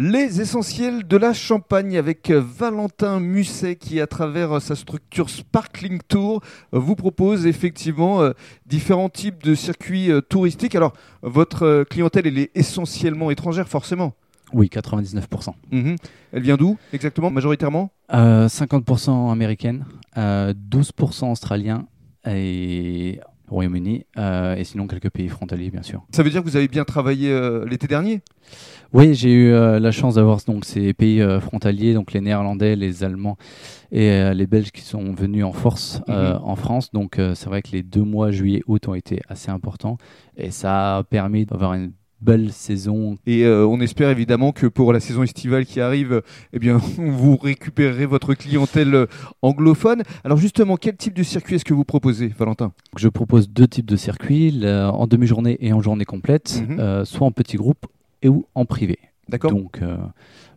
Les essentiels de la Champagne avec Valentin Musset qui, à travers sa structure Sparkling Tour, vous propose effectivement euh, différents types de circuits euh, touristiques. Alors, votre euh, clientèle, elle est essentiellement étrangère, forcément? Oui, 99%. Mhm. Elle vient d'où exactement, majoritairement? Euh, 50% américaine, euh, 12% australien et Royaume-Uni, euh, et sinon quelques pays frontaliers, bien sûr. Ça veut dire que vous avez bien travaillé euh, l'été dernier? Oui, j'ai eu euh, la chance d'avoir donc ces pays frontaliers, donc les Néerlandais, les Allemands et les Belges qui sont venus en force Mhm. en France. Donc c'est vrai que les deux mois juillet-août ont été assez importants et ça a permis d'avoir une belle saison. Et euh, on espère évidemment que pour la saison estivale qui arrive, euh, eh bien, vous récupérerez votre clientèle euh, anglophone. Alors justement, quel type de circuit est-ce que vous proposez, Valentin? Je propose deux types de circuits, là, en demi-journée et en journée complète, Mhm. euh, soit en petit groupe et ou en privé. D'accord Donc euh,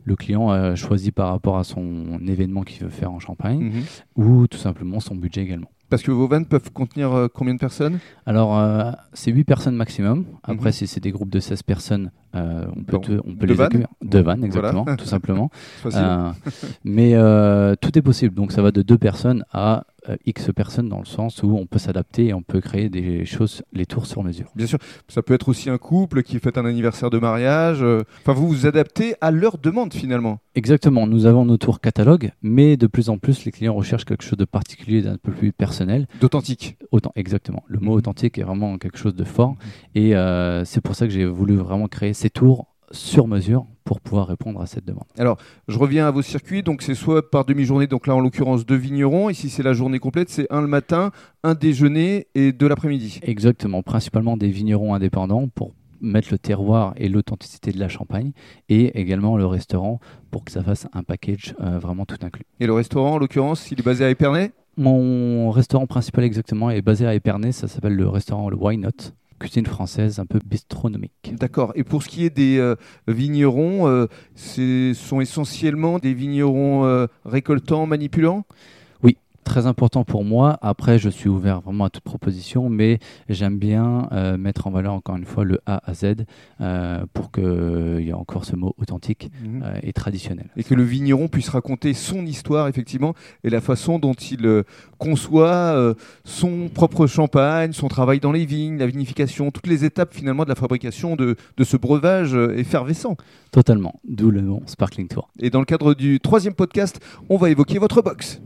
le client a choisi par rapport à son événement qu'il veut faire en Champagne Mhm. ou tout simplement son budget également. Parce que vos vannes peuvent contenir euh, combien de personnes? Alors, euh, c'est 8 personnes maximum. Après, Mhm. si c'est des groupes de 16 personnes, euh, on peut, Bon. te- on peut De les vannes accueillir. De vannes, Voilà. exactement, tout simplement. Mais tout est possible. Donc, ça va de 2 personnes à X personnes dans le sens où on peut s'adapter et on peut créer des choses, les tours sur mesure. Bien sûr, ça peut être aussi un couple qui fête un anniversaire de mariage. euh, Enfin, vous vous adaptez à leur demande finalement. Exactement, nous avons nos tours catalogues, mais de plus en plus, les clients recherchent quelque chose de particulier, d'un peu plus personnel. D'authentique. Autant, exactement. Le mot Mhm. authentique est vraiment quelque chose de fort. Et euh, c'est pour ça que j'ai voulu vraiment créer ces tours sur mesure pour pouvoir répondre à cette demande. Je reviens à vos circuits, donc c'est soit par demi-journée, donc là en l'occurrence deux vignerons, et si c'est la journée complète, c'est un le matin, un déjeuner et deux l'après-midi. Exactement, principalement des vignerons indépendants pour mettre le terroir et l'authenticité de la Champagne, et également le restaurant pour que ça fasse un package euh, vraiment tout inclus. Et le restaurant, en l'occurrence, il est basé à Épernay? Mon restaurant principal exactement est basé à Épernay, ça s'appelle le restaurant le Why Not, cuisine française un peu bistronomique. D'accord. Et pour ce qui est des euh, vignerons, euh, ce sont essentiellement des vignerons euh, récoltants, manipulants? Très important pour moi. Après, je suis ouvert vraiment à toute proposition, mais j'aime bien euh, mettre en valeur encore une fois le A à Z euh, pour qu'il y ait encore ce mot authentique Mhm. euh, et traditionnel. et que le vigneron puisse raconter son histoire effectivement et la façon dont il euh, conçoit euh, son propre champagne, son travail dans les vignes, la vinification, toutes les étapes finalement de la fabrication de, de ce breuvage euh, effervescent. Totalement. D'où le nom Sparkling Tour. Et dans le cadre du troisième podcast, on va évoquer votre box.